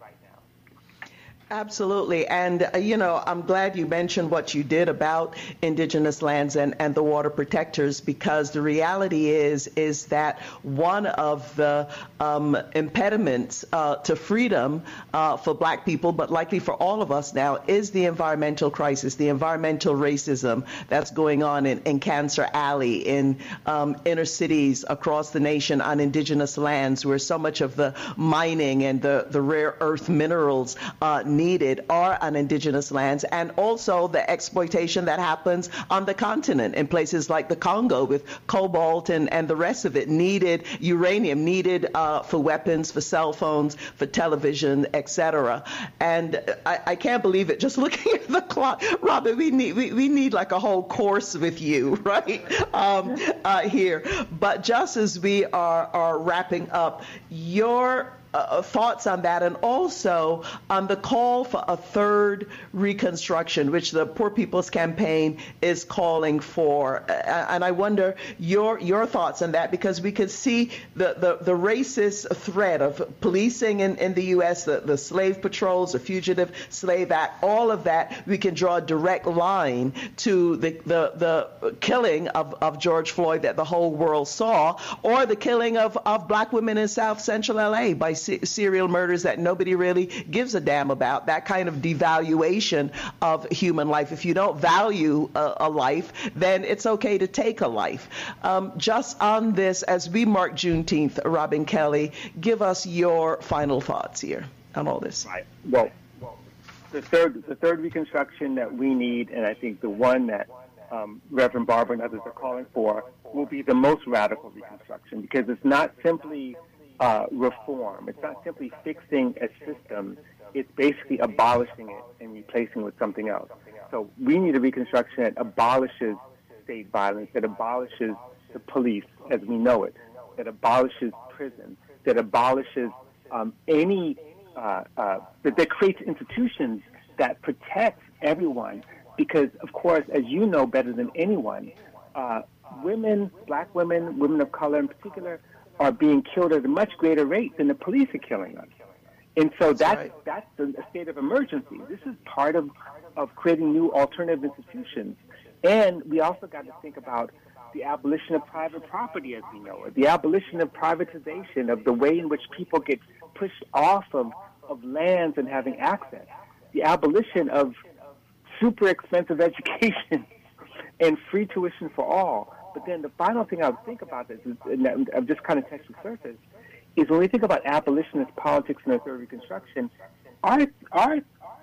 Absolutely. And, uh, you know, I'm glad you mentioned what you did about indigenous lands and, and the water protectors because the reality is, is that one of the um, impediments uh, to freedom uh, for black people, but likely for all of us now, is the environmental crisis, the environmental racism that's going on in, in Cancer Alley, in um, inner cities across the nation on indigenous lands where so much of the mining and the, the rare earth minerals uh, needed are on indigenous lands, and also the exploitation that happens on the continent in places like the Congo with cobalt and, and the rest of it, needed uranium, needed uh, for weapons, for cell phones, for television, etc. And I, I, can't believe it. Just [LAUGHS] looking at the clock, Robin, we need we, we need like a whole course with you, [LAUGHS] right? Um, uh, here, but just as we are are wrapping up, your uh, thoughts on that, and also on the call for a third reconstruction, which the Poor People's Campaign is calling for. Uh, and I wonder your your thoughts on that because we could see the, the, the racist threat of policing in, in the U.S., the, the slave patrols, the Fugitive Slave Act, all of that. We can draw a direct line to the the, the killing of, of George Floyd that the whole world saw, or the killing of, of black women in South Central L.A. by serial murders that nobody really gives a damn about, that kind of devaluation of human life. If you don't value a, a life, then it's okay to take a life. Um, just on this, as we mark Juneteenth, Robin Kelley, give us your final thoughts here on all this. Right. Well, the third, the third reconstruction that we need, and I think the one that um, Reverend Barber and others are calling for, will be the most radical reconstruction because it's not simply uh, reform. It's not simply fixing a system. It's basically abolishing it and replacing it with something else. So we need a reconstruction that abolishes state violence, that abolishes the police as we know it, that abolishes prison, that abolishes um, any, uh, uh, that, that creates institutions that protect everyone. Because, of course, as you know better than anyone, uh, women, black women, women of color in particular, are being killed at a much greater rate than the police are killing us. And so that's that's, that's a state of emergency. This is part of, of creating new alternative institutions. And we also got to think about the abolition of private property as we know it, the abolition of privatization, of the way in which people get pushed off of, of lands and having access, the abolition of super expensive [LAUGHS] education and free tuition for all. But then the final thing I would think about this is, and I've just kind of touched the surface, is when we think about abolitionist politics and the third Reconstruction, our, our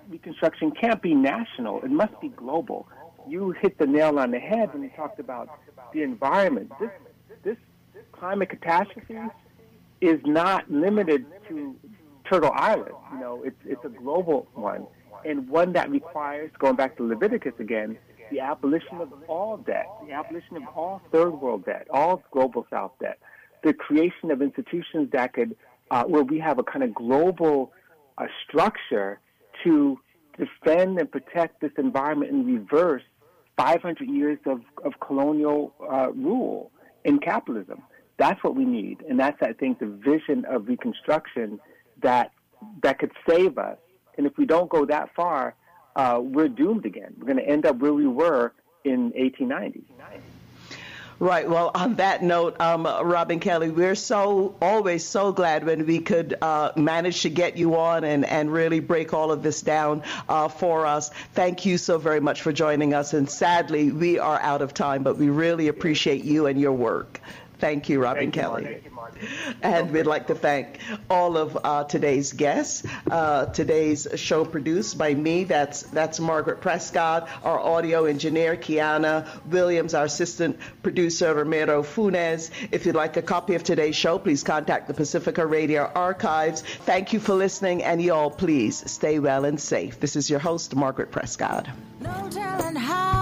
Reconstruction can't be national. It must be global. You hit the nail on the head when you talked about the environment. This, this climate catastrophe is not limited to Turtle Island. You know, it's, it's a global one, and one that requires, going back to Leviticus again, the abolition of all debt, the abolition of all third world debt, all global south debt, the creation of institutions that could, uh, where we have a kind of global uh, structure to defend and protect this environment and reverse 500 years of, of colonial uh, rule in capitalism. That's what we need, and that's I think the vision of Reconstruction that that could save us. And if we don't go that far, uh, we're doomed again. We're going to end up where we were in 1890. Right. Well, on that note, um, Robin Kelley, we're so always so glad when we could uh, manage to get you on and, and really break all of this down uh, for us. Thank you so very much for joining us. And sadly, we are out of time, but we really appreciate you and your work. Thank you, Robin Kelley. Thank you, Marty. And we'd like to thank all of uh, today's guests. Uh, today's show produced by me, that's that's Margaret Prescott, our audio engineer, Kiana Williams, our assistant producer, Romero Funes. If you'd like a copy of today's show, please contact the Pacifica Radio Archives. Thank you for listening, and y'all, please stay well and safe. This is your host, Margaret Prescott. No telling how